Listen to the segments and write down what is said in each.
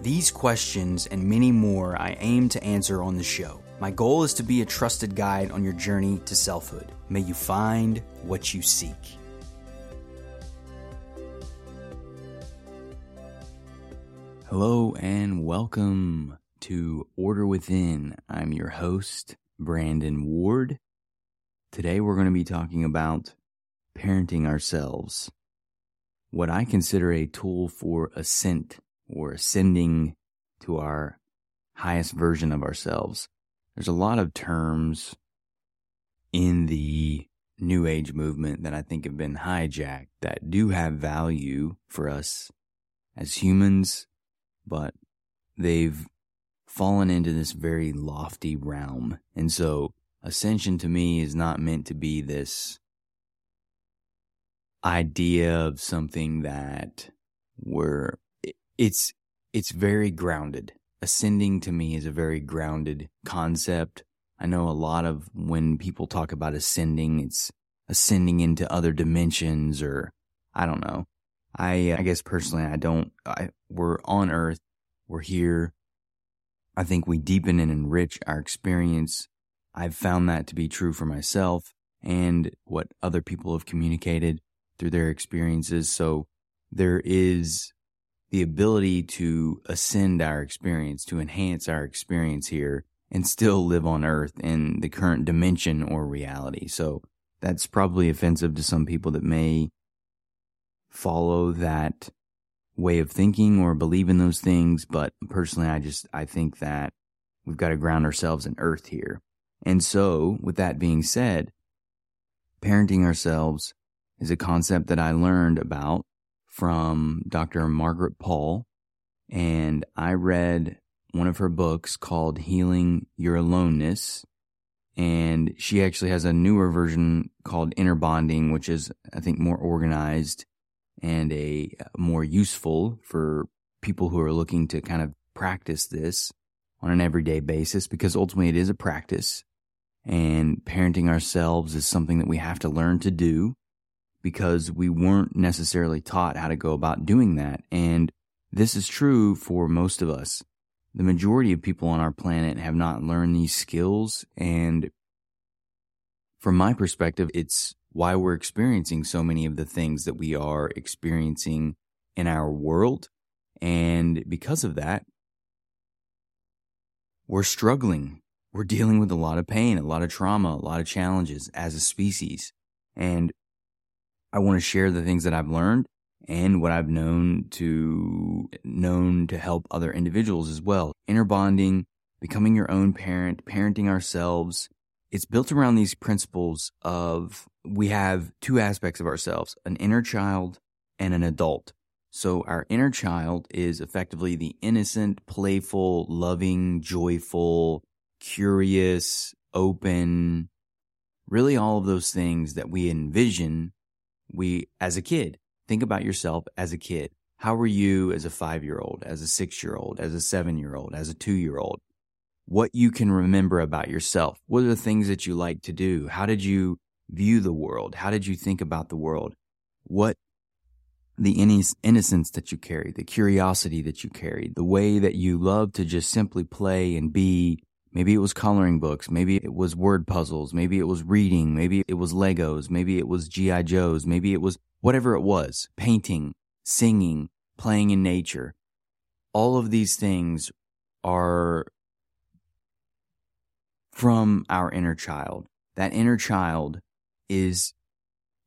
These questions and many more I aim to answer on the show. My goal is to be a trusted guide on your journey to selfhood. May you find what you seek. Hello and welcome to Order Within. I'm your host, Brandon Ward. Today we're going to be talking about parenting ourselves, what I consider a tool for ascent or ascending to our highest version of ourselves. There's a lot of terms in the New Age movement that I think have been hijacked that do have value for us as humans, but they've fallen into this very lofty realm. And so ascension to me is not meant to be this idea of something that we're it's it's very grounded. Ascending to me is a very grounded concept. I know a lot of when people talk about ascending it's ascending into other dimensions or i don't know. I i guess personally i don't i we're on earth we're here. I think we deepen and enrich our experience. I've found that to be true for myself and what other people have communicated through their experiences. So there is the ability to ascend our experience, to enhance our experience here and still live on earth in the current dimension or reality. So that's probably offensive to some people that may follow that way of thinking or believe in those things. But personally, I just, I think that we've got to ground ourselves in earth here. And so with that being said, parenting ourselves is a concept that I learned about from Dr. Margaret Paul. And I read one of her books called Healing Your Aloneness. And she actually has a newer version called Inner Bonding, which is, I think, more organized and a uh, more useful for people who are looking to kind of practice this on an everyday basis because ultimately it is a practice and parenting ourselves is something that we have to learn to do because we weren't necessarily taught how to go about doing that. And this is true for most of us. The majority of people on our planet have not learned these skills. And from my perspective, it's why we're experiencing so many of the things that we are experiencing in our world. And because of that, we're struggling. We're dealing with a lot of pain, a lot of trauma, a lot of challenges as a species. And I want to share the things that I've learned and what I've known to known to help other individuals as well. Inner bonding, becoming your own parent, parenting ourselves. It's built around these principles of we have two aspects of ourselves, an inner child and an adult. So our inner child is effectively the innocent, playful, loving, joyful, curious, open, really all of those things that we envision we, as a kid, think about yourself as a kid. How were you as a five year old, as a six year old, as a seven year old, as a two year old? What you can remember about yourself. What are the things that you like to do? How did you view the world? How did you think about the world? What the innocence that you carried, the curiosity that you carried, the way that you love to just simply play and be Maybe it was coloring books. Maybe it was word puzzles. Maybe it was reading. Maybe it was Legos. Maybe it was G.I. Joes. Maybe it was whatever it was painting, singing, playing in nature. All of these things are from our inner child. That inner child is,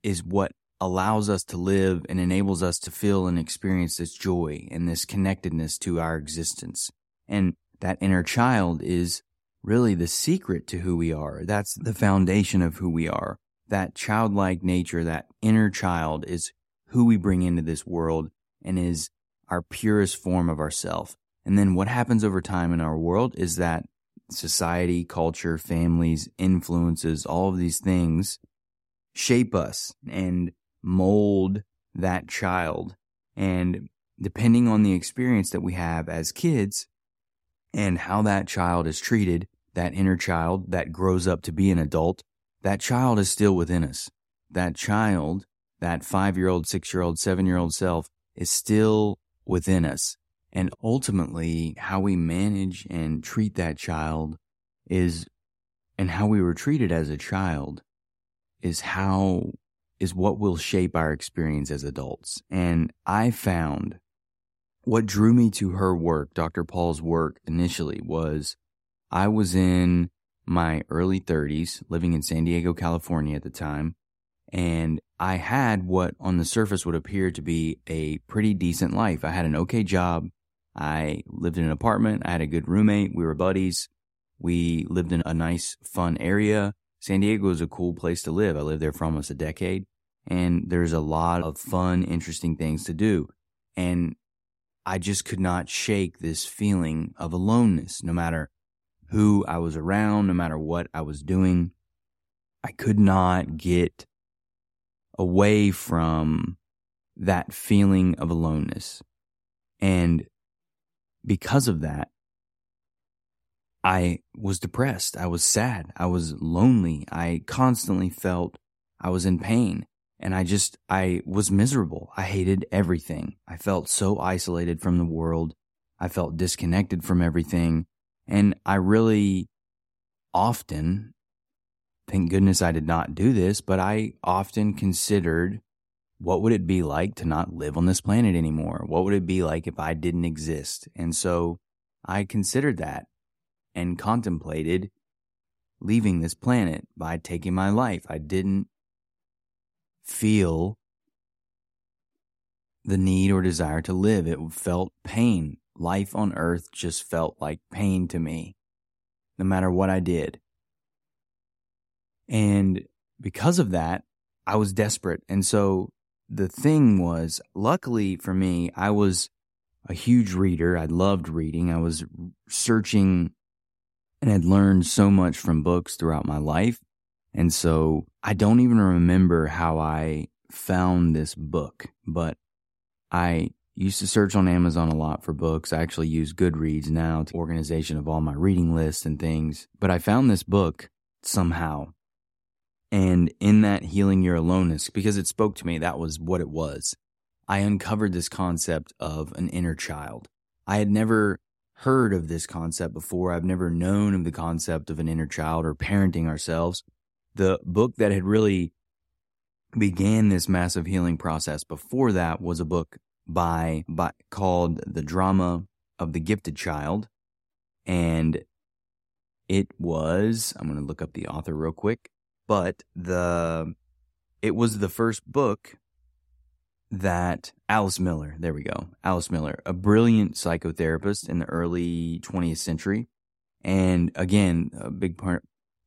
is what allows us to live and enables us to feel and experience this joy and this connectedness to our existence. And that inner child is really the secret to who we are. That's the foundation of who we are. That childlike nature, that inner child is who we bring into this world and is our purest form of ourself. And then what happens over time in our world is that society, culture, families, influences, all of these things shape us and mold that child. And depending on the experience that we have as kids and how that child is treated, that inner child that grows up to be an adult, that child is still within us. That child, that five year old, six year old, seven year old self is still within us. And ultimately, how we manage and treat that child is, and how we were treated as a child is how, is what will shape our experience as adults. And I found what drew me to her work, Dr. Paul's work initially was I was in my early 30s, living in San Diego, California at the time, and I had what on the surface would appear to be a pretty decent life. I had an okay job. I lived in an apartment. I had a good roommate. We were buddies. We lived in a nice, fun area. San Diego is a cool place to live. I lived there for almost a decade and there's a lot of fun, interesting things to do. And I just could not shake this feeling of aloneness, no matter who I was around, no matter what I was doing. I could not get away from that feeling of aloneness. And because of that, I was depressed. I was sad. I was lonely. I constantly felt I was in pain. And I just, I was miserable. I hated everything. I felt so isolated from the world. I felt disconnected from everything. And I really often, thank goodness I did not do this, but I often considered what would it be like to not live on this planet anymore? What would it be like if I didn't exist? And so I considered that and contemplated leaving this planet by taking my life. I didn't feel the need or desire to live. It felt pain. Life on earth just felt like pain to me, no matter what I did. And because of that, I was desperate. And so the thing was, luckily for me, I was a huge reader. I loved reading. I was searching and had learned so much from books throughout my life. And so I don't even remember how I found this book, but I used to search on Amazon a lot for books. I actually use Goodreads now to organization of all my reading lists and things. But I found this book somehow and in that healing your aloneness, because it spoke to me, that was what it was. I uncovered this concept of an inner child. I had never heard of this concept before. I've never known of the concept of an inner child or parenting ourselves. The book that had really began this massive healing process before that was a book by, by called The Drama of the Gifted Child. And it was, I'm going to look up the author real quick but the it was the first book that Alice Miller, there we go, Alice Miller, a brilliant psychotherapist in the early 20th century. And again, a big part,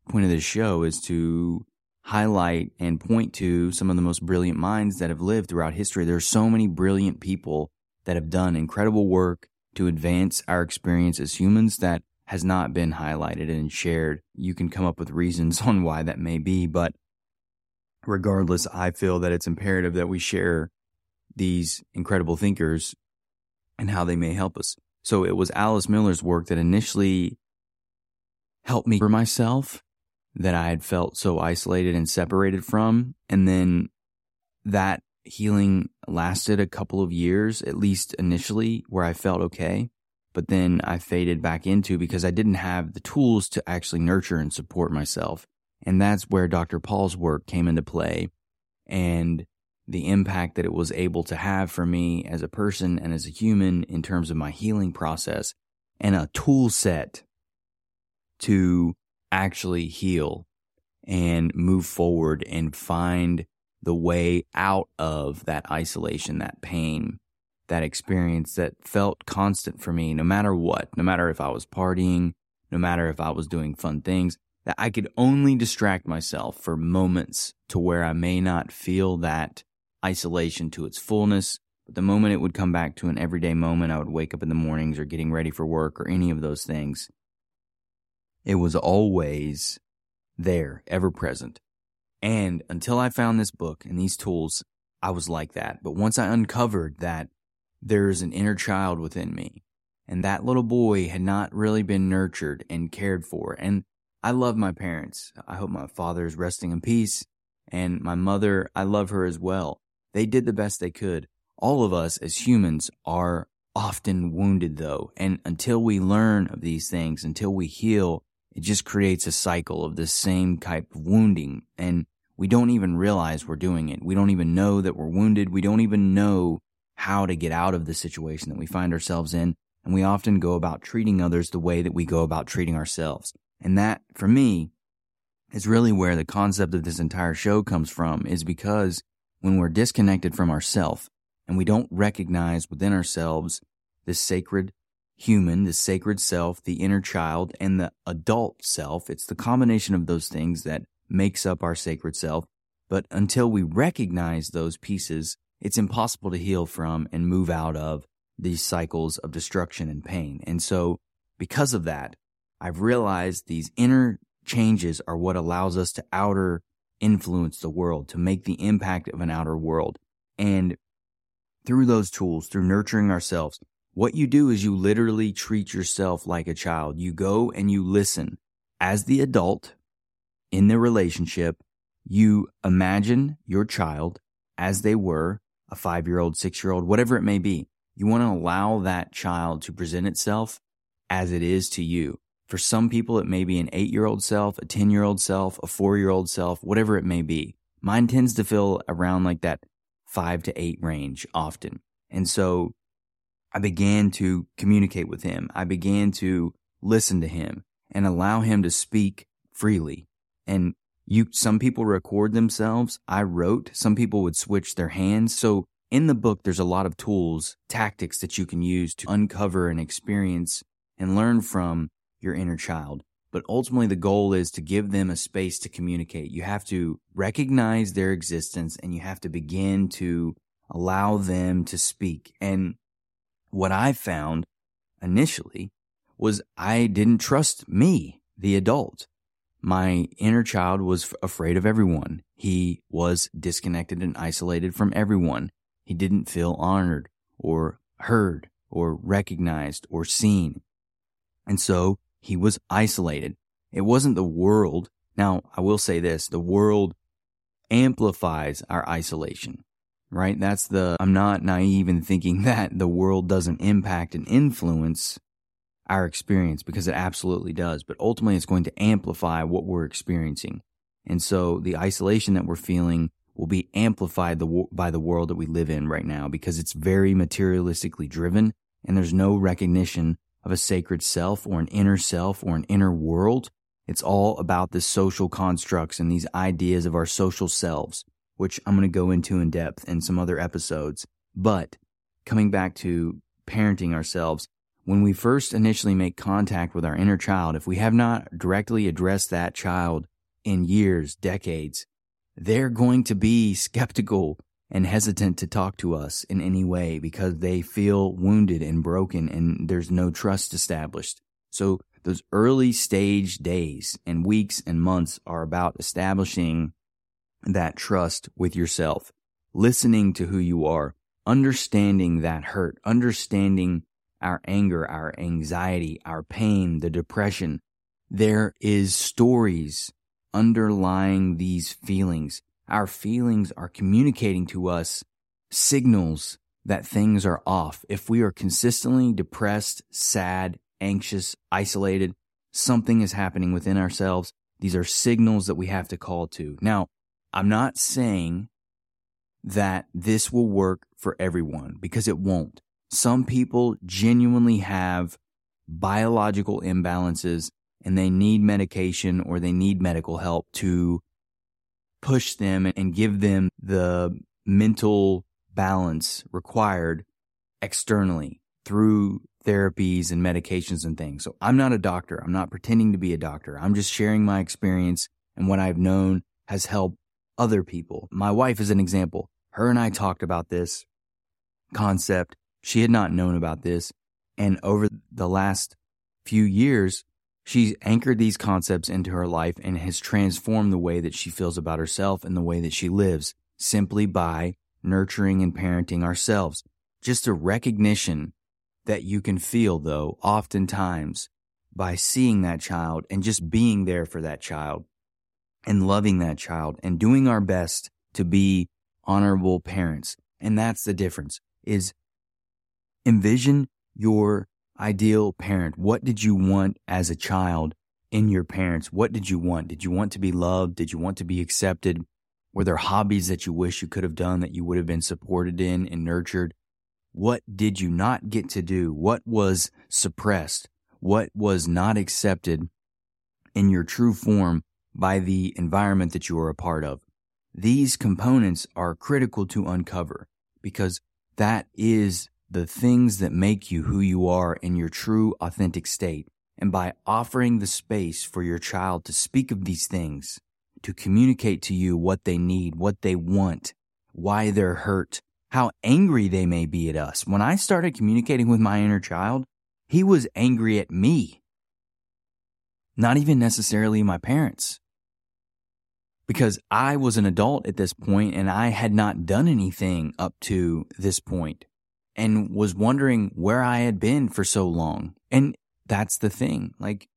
point of this show is to highlight and point to some of the most brilliant minds that have lived throughout history. There are so many brilliant people that have done incredible work to advance our experience as humans that has not been highlighted and shared. You can come up with reasons on why that may be, but regardless, I feel that it's imperative that we share these incredible thinkers and how they may help us. So it was Alice Miller's work that initially helped me for myself that I had felt so isolated and separated from. And then that healing lasted a couple of years, at least initially, where I felt okay but then I faded back into because I didn't have the tools to actually nurture and support myself. And that's where Dr. Paul's work came into play and the impact that it was able to have for me as a person and as a human in terms of my healing process and a tool set to actually heal and move forward and find the way out of that isolation, that pain, that experience that felt constant for me no matter what, no matter if I was partying, no matter if I was doing fun things, that I could only distract myself for moments to where I may not feel that isolation to its fullness. But the moment it would come back to an everyday moment, I would wake up in the mornings or getting ready for work or any of those things. It was always there, ever present. And until I found this book and these tools, I was like that. But once I uncovered that there's an inner child within me, and that little boy had not really been nurtured and cared for. And I love my parents. I hope my father is resting in peace. And my mother, I love her as well. They did the best they could. All of us as humans are often wounded though. And until we learn of these things, until we heal, it just creates a cycle of the same type of wounding. And we don't even realize we're doing it. We don't even know that we're wounded. We don't even know how to get out of the situation that we find ourselves in. And we often go about treating others the way that we go about treating ourselves. And that, for me, is really where the concept of this entire show comes from, is because when we're disconnected from ourself and we don't recognize within ourselves this sacred human, the sacred self, the inner child, and the adult self, it's the combination of those things that makes up our sacred self. But until we recognize those pieces, it's impossible to heal from and move out of these cycles of destruction and pain. And so, because of that, I've realized these inner changes are what allows us to outer influence the world, to make the impact of an outer world. And through those tools, through nurturing ourselves, what you do is you literally treat yourself like a child. You go and you listen as the adult in the relationship. You imagine your child as they were a five year old, six year old, whatever it may be. You want to allow that child to present itself as it is to you. For some people, it may be an eight year old self, a 10 year old self, a four year old self, whatever it may be. Mine tends to feel around like that five to eight range often. And so I began to communicate with him. I began to listen to him and allow him to speak freely. And you, some people record themselves. I wrote. Some people would switch their hands. So in the book, there's a lot of tools, tactics that you can use to uncover and experience and learn from your inner child. But ultimately, the goal is to give them a space to communicate. You have to recognize their existence and you have to begin to allow them to speak. And what I found initially was I didn't trust me, the adult. My inner child was afraid of everyone. He was disconnected and isolated from everyone. He didn't feel honored or heard or recognized or seen. And so he was isolated. It wasn't the world. Now, I will say this the world amplifies our isolation, right? That's the, I'm not naive in thinking that the world doesn't impact and influence our experience because it absolutely does. But ultimately, it's going to amplify what we're experiencing. And so the isolation that we're feeling will be amplified the, by the world that we live in right now because it's very materialistically driven and there's no recognition of a sacred self or an inner self or an inner world. It's all about the social constructs and these ideas of our social selves, which I'm going to go into in depth in some other episodes. But coming back to parenting ourselves, when we first initially make contact with our inner child, if we have not directly addressed that child in years, decades, they're going to be skeptical and hesitant to talk to us in any way because they feel wounded and broken and there's no trust established. So those early stage days and weeks and months are about establishing that trust with yourself, listening to who you are, understanding that hurt, understanding our anger, our anxiety, our pain, the depression. There is stories underlying these feelings. Our feelings are communicating to us signals that things are off. If we are consistently depressed, sad, anxious, isolated, something is happening within ourselves. These are signals that we have to call to. Now, I'm not saying that this will work for everyone because it won't. Some people genuinely have biological imbalances and they need medication or they need medical help to push them and give them the mental balance required externally through therapies and medications and things. So I'm not a doctor. I'm not pretending to be a doctor. I'm just sharing my experience and what I've known has helped other people. My wife is an example. Her and I talked about this concept. She had not known about this. And over the last few years, She's anchored these concepts into her life and has transformed the way that she feels about herself and the way that she lives simply by nurturing and parenting ourselves. Just a recognition that you can feel, though, oftentimes by seeing that child and just being there for that child and loving that child and doing our best to be honorable parents. And that's the difference is envision your ideal parent. What did you want as a child in your parents? What did you want? Did you want to be loved? Did you want to be accepted? Were there hobbies that you wish you could have done that you would have been supported in and nurtured? What did you not get to do? What was suppressed? What was not accepted in your true form by the environment that you are a part of? These components are critical to uncover because that is the things that make you who you are in your true authentic state. And by offering the space for your child to speak of these things, to communicate to you what they need, what they want, why they're hurt, how angry they may be at us. When I started communicating with my inner child, he was angry at me, not even necessarily my parents. Because I was an adult at this point and I had not done anything up to this point and was wondering where I had been for so long. And that's the thing. Like,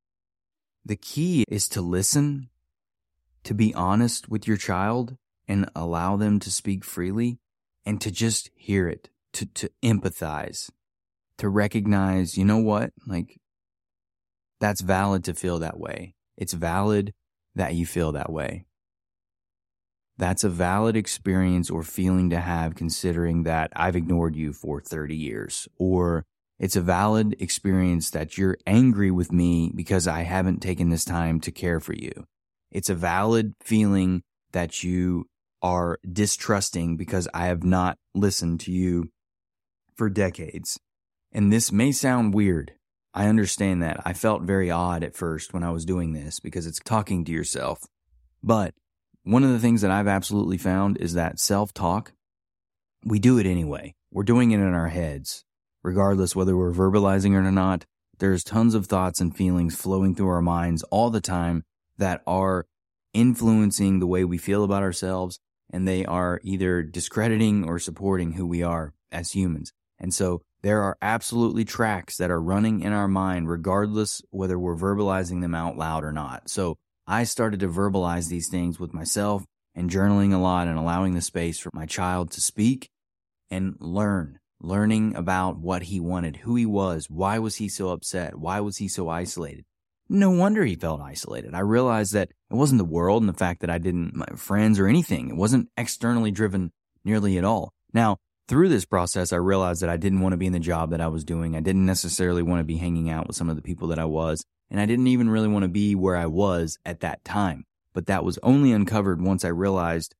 the key is to listen, to be honest with your child and allow them to speak freely and to just hear it, to, to empathize, to recognize, you know what? Like, that's valid to feel that way. It's valid that you feel that way. That's a valid experience or feeling to have considering that I've ignored you for 30 years. Or it's a valid experience that you're angry with me because I haven't taken this time to care for you. It's a valid feeling that you are distrusting because I have not listened to you for decades. And this may sound weird. I understand that. I felt very odd at first when I was doing this because it's talking to yourself. But one of the things that I've absolutely found is that self talk, we do it anyway. We're doing it in our heads, regardless whether we're verbalizing it or not. There's tons of thoughts and feelings flowing through our minds all the time that are influencing the way we feel about ourselves, and they are either discrediting or supporting who we are as humans. And so there are absolutely tracks that are running in our mind, regardless whether we're verbalizing them out loud or not. So I started to verbalize these things with myself and journaling a lot and allowing the space for my child to speak and learn, learning about what he wanted, who he was, why was he so upset, why was he so isolated. No wonder he felt isolated. I realized that it wasn't the world and the fact that I didn't, my friends or anything. It wasn't externally driven nearly at all. Now, through this process, I realized that I didn't want to be in the job that I was doing. I didn't necessarily want to be hanging out with some of the people that I was. And I didn't even really want to be where I was at that time. But that was only uncovered once I realized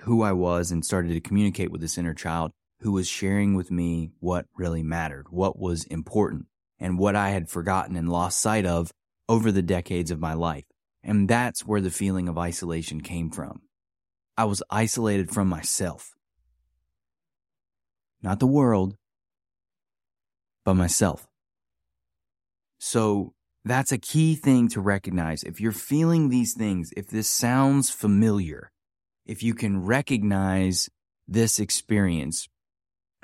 who I was and started to communicate with this inner child who was sharing with me what really mattered, what was important, and what I had forgotten and lost sight of over the decades of my life. And that's where the feeling of isolation came from. I was isolated from myself. Not the world, but myself. So that's a key thing to recognize. If you're feeling these things, if this sounds familiar, if you can recognize this experience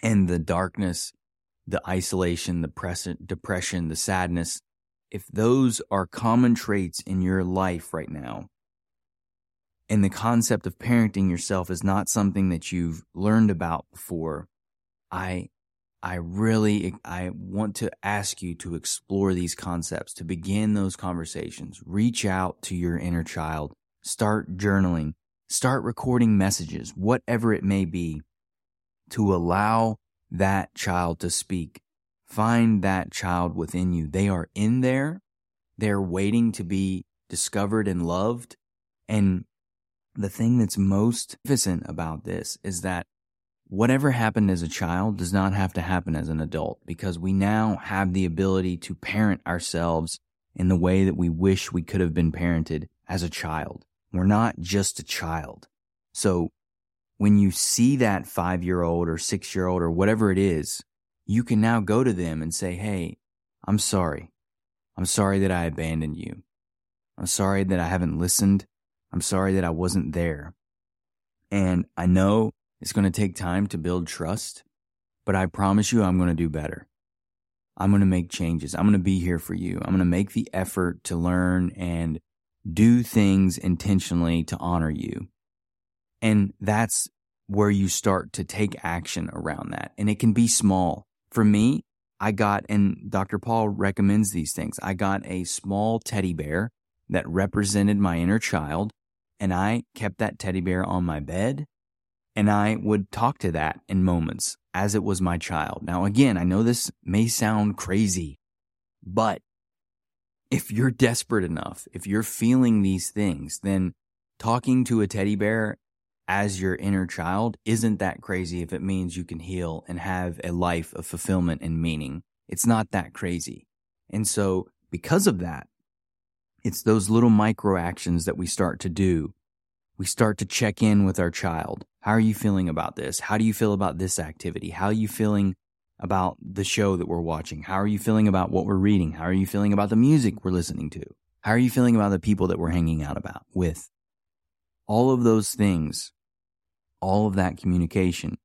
and the darkness, the isolation, the depression, the sadness, if those are common traits in your life right now, and the concept of parenting yourself is not something that you've learned about before, I I really I want to ask you to explore these concepts, to begin those conversations. Reach out to your inner child. Start journaling. Start recording messages, whatever it may be, to allow that child to speak. Find that child within you. They are in there. They're waiting to be discovered and loved. And the thing that's most magnificent about this is that whatever happened as a child does not have to happen as an adult because we now have the ability to parent ourselves in the way that we wish we could have been parented as a child. We're not just a child. So when you see that five year old or six year old or whatever it is, you can now go to them and say, Hey, I'm sorry. I'm sorry that I abandoned you. I'm sorry that I haven't listened. I'm sorry that I wasn't there. And I know it's going to take time to build trust, but I promise you I'm going to do better. I'm going to make changes. I'm going to be here for you. I'm going to make the effort to learn and do things intentionally to honor you. And that's where you start to take action around that. And it can be small. For me, I got, and Dr. Paul recommends these things. I got a small teddy bear that represented my inner child, and I kept that teddy bear on my bed, and I would talk to that in moments as it was my child. Now, again, I know this may sound crazy, but if you're desperate enough, if you're feeling these things, then talking to a teddy bear as your inner child isn't that crazy if it means you can heal and have a life of fulfillment and meaning. It's not that crazy. And so, because of that, it's those little micro actions that we start to do. We start to check in with our child. How are you feeling about this? How do you feel about this activity? How are you feeling about the show that we're watching? How are you feeling about what we're reading? How are you feeling about the music we're listening to? How are you feeling about the people that we're hanging out about with? All of those things, all of that communication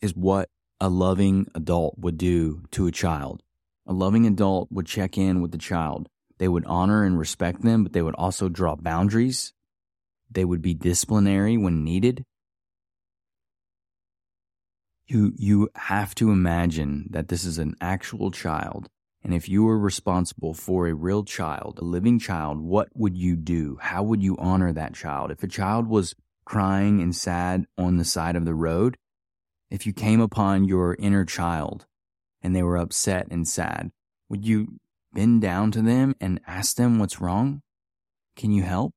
is what a loving adult would do to a child. A loving adult would check in with the child. They would honor and respect them, but they would also draw boundaries. They would be disciplinary when needed. You, you have to imagine that this is an actual child. And if you were responsible for a real child, a living child, what would you do? How would you honor that child? If a child was crying and sad on the side of the road, if you came upon your inner child and they were upset and sad, would you bend down to them and ask them what's wrong? Can you help?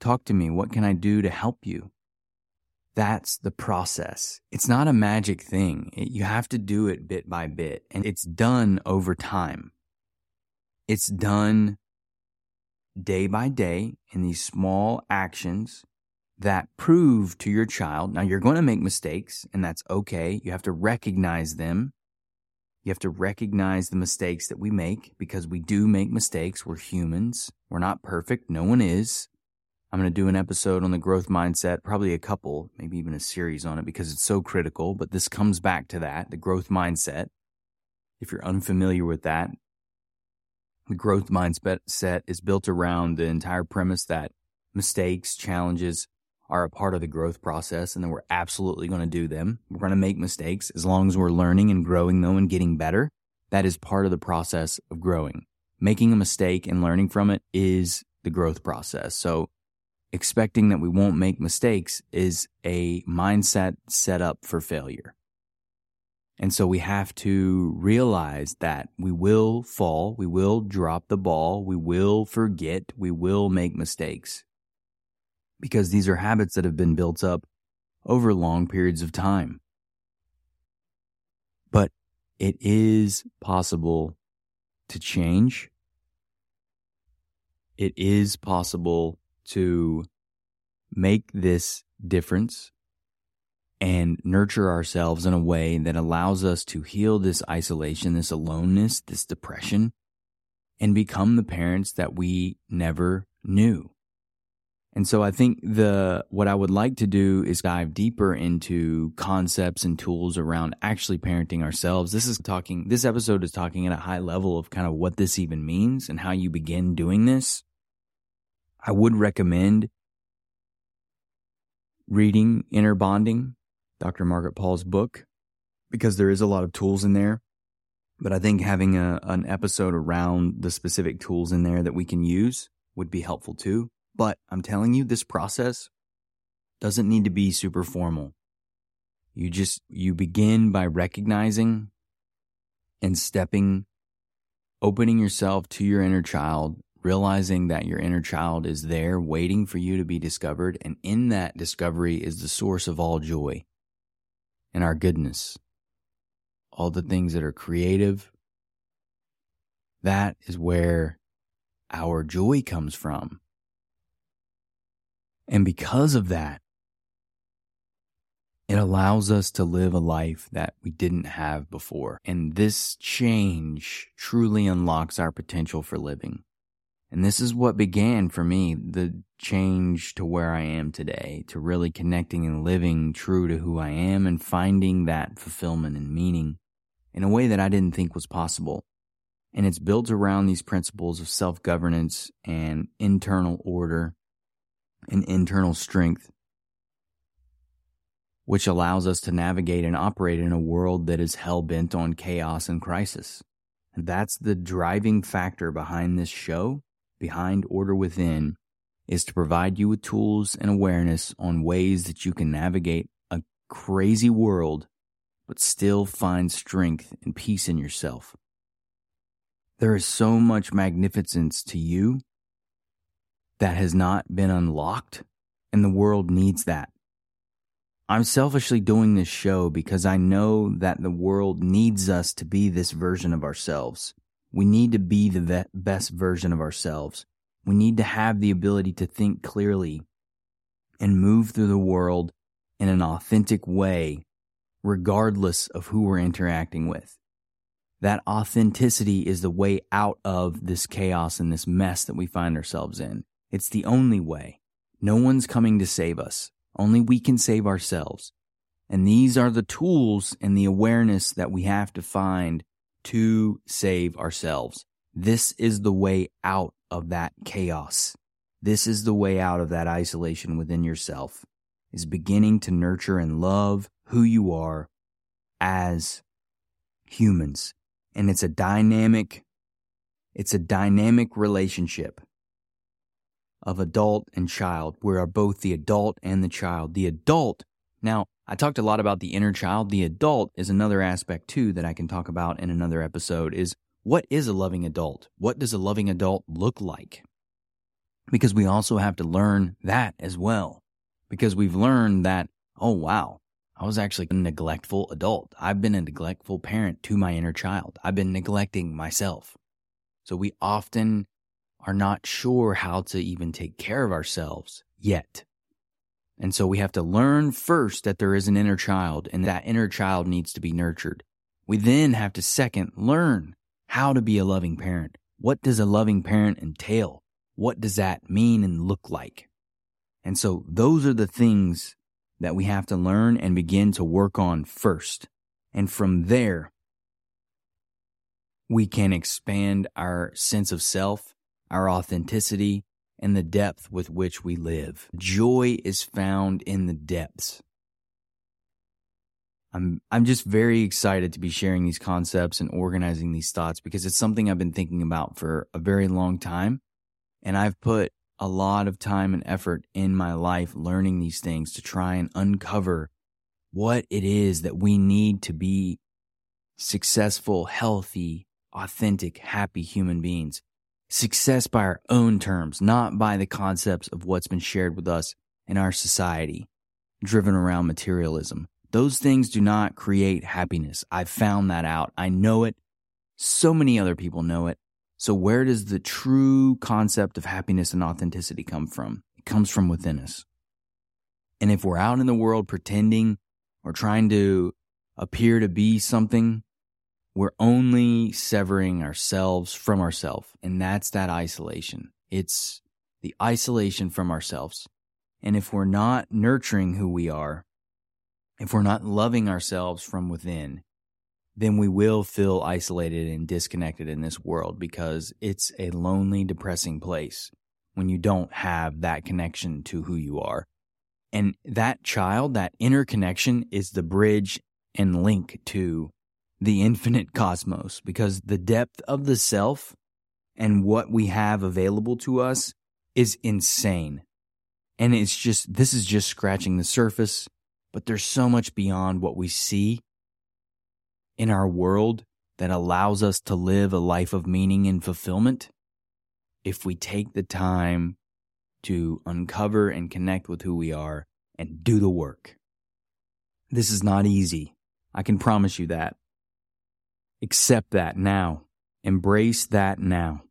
Talk to me. What can I do to help you? That's the process. It's not a magic thing. It, you have to do it bit by bit, and it's done over time. It's done day by day in these small actions that prove to your child. Now, you're going to make mistakes, and that's okay. You have to recognize them. You have to recognize the mistakes that we make because we do make mistakes. We're humans. We're not perfect. No one is. I'm going to do an episode on the growth mindset, probably a couple, maybe even a series on it because it's so critical. But this comes back to that the growth mindset. If you're unfamiliar with that, the growth mindset is built around the entire premise that mistakes, challenges are a part of the growth process and then we're absolutely going to do them. We're going to make mistakes as long as we're learning and growing them and getting better. That is part of the process of growing. Making a mistake and learning from it is the growth process. So expecting that we won't make mistakes is a mindset set up for failure. And so we have to realize that we will fall, we will drop the ball, we will forget, we will make mistakes. Because these are habits that have been built up over long periods of time. But it is possible to change. It is possible to make this difference and nurture ourselves in a way that allows us to heal this isolation, this aloneness, this depression, and become the parents that we never knew. And so I think the what I would like to do is dive deeper into concepts and tools around actually parenting ourselves. This is talking this episode is talking at a high level of kind of what this even means and how you begin doing this. I would recommend reading Inner Bonding, Dr. Margaret Paul's book, because there is a lot of tools in there. But I think having a, an episode around the specific tools in there that we can use would be helpful too. But I'm telling you, this process doesn't need to be super formal. You just, you begin by recognizing and stepping, opening yourself to your inner child realizing that your inner child is there waiting for you to be discovered. And in that discovery is the source of all joy and our goodness, all the things that are creative. That is where our joy comes from. And because of that, It allows us to live a life that we didn't have before. And this change truly unlocks our potential for living. And this is what began for me the change to where I am today, to really connecting and living true to who I am and finding that fulfillment and meaning in a way that I didn't think was possible. And it's built around these principles of self governance and internal order and internal strength which allows us to navigate and operate in a world that is hell bent on chaos and crisis. And that's the driving factor behind this show, behind Order Within, is to provide you with tools and awareness on ways that you can navigate a crazy world, but still find strength and peace in yourself. There is so much magnificence to you that has not been unlocked, and the world needs that. I'm selfishly doing this show because I know that the world needs us to be this version of ourselves. We need to be the best version of ourselves. We need to have the ability to think clearly and move through the world in an authentic way, regardless of who we're interacting with. That authenticity is the way out of this chaos and this mess that we find ourselves in. It's the only way. No one's coming to save us. Only we can save ourselves. And these are the tools and the awareness that we have to find to save ourselves. This is the way out of that chaos. This is the way out of that isolation within yourself is beginning to nurture and love who you are as humans. And it's a dynamic, it's a dynamic relationship of adult and child. We are both the adult and the child. The adult, now, I talked a lot about the inner child. The adult is another aspect too that I can talk about in another episode is what is a loving adult? What does a loving adult look like? Because we also have to learn that as well. Because we've learned that, oh wow, I was actually a neglectful adult. I've been a neglectful parent to my inner child. I've been neglecting myself. So we often are not sure how to even take care of ourselves yet. And so we have to learn first that there is an inner child and that inner child needs to be nurtured. We then have to second learn how to be a loving parent. What does a loving parent entail? What does that mean and look like? And so those are the things that we have to learn and begin to work on first. And from there, we can expand our sense of self our authenticity, and the depth with which we live. Joy is found in the depths. I'm I'm just very excited to be sharing these concepts and organizing these thoughts because it's something I've been thinking about for a very long time and I've put a lot of time and effort in my life learning these things to try and uncover what it is that we need to be successful, healthy, authentic, happy human beings success by our own terms, not by the concepts of what's been shared with us in our society, driven around materialism. Those things do not create happiness. I've found that out. I know it. So many other people know it. So, where does the true concept of happiness and authenticity come from? It comes from within us. And if we're out in the world pretending or trying to appear to be something we're only severing ourselves from ourselves. And that's that isolation. It's the isolation from ourselves. And if we're not nurturing who we are, if we're not loving ourselves from within, then we will feel isolated and disconnected in this world because it's a lonely, depressing place when you don't have that connection to who you are. And that child, that inner connection is the bridge and link to the infinite cosmos because the depth of the self and what we have available to us is insane. And it's just, this is just scratching the surface, but there's so much beyond what we see in our world that allows us to live a life of meaning and fulfillment if we take the time to uncover and connect with who we are and do the work. This is not easy. I can promise you that. Accept that now. Embrace that now.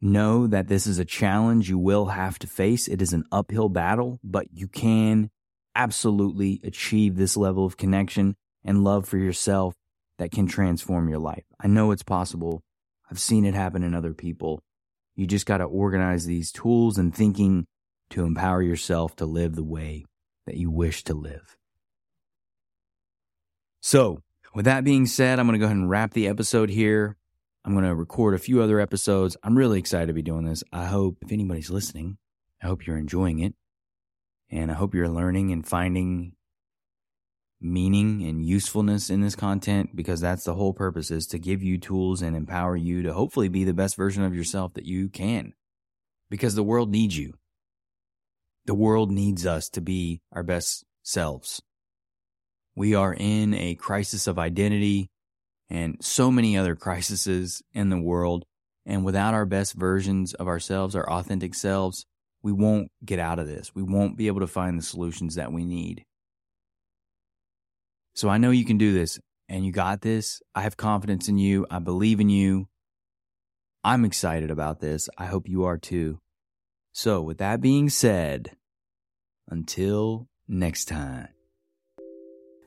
Know that this is a challenge you will have to face. It is an uphill battle, but you can absolutely achieve this level of connection and love for yourself that can transform your life. I know it's possible. I've seen it happen in other people. You just got to organize these tools and thinking to empower yourself to live the way that you wish to live. So, with that being said, I'm going to go ahead and wrap the episode here. I'm going to record a few other episodes. I'm really excited to be doing this. I hope if anybody's listening, I hope you're enjoying it. And I hope you're learning and finding meaning and usefulness in this content because that's the whole purpose is to give you tools and empower you to hopefully be the best version of yourself that you can because the world needs you. The world needs us to be our best selves. We are in a crisis of identity and so many other crises in the world. And without our best versions of ourselves, our authentic selves, we won't get out of this. We won't be able to find the solutions that we need. So I know you can do this and you got this. I have confidence in you. I believe in you. I'm excited about this. I hope you are too. So, with that being said, until next time.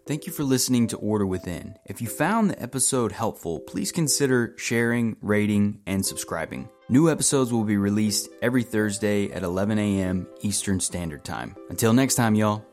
Thank you for listening to Order Within. If you found the episode helpful, please consider sharing, rating, and subscribing. New episodes will be released every Thursday at 11 a.m. Eastern Standard Time. Until next time, y'all.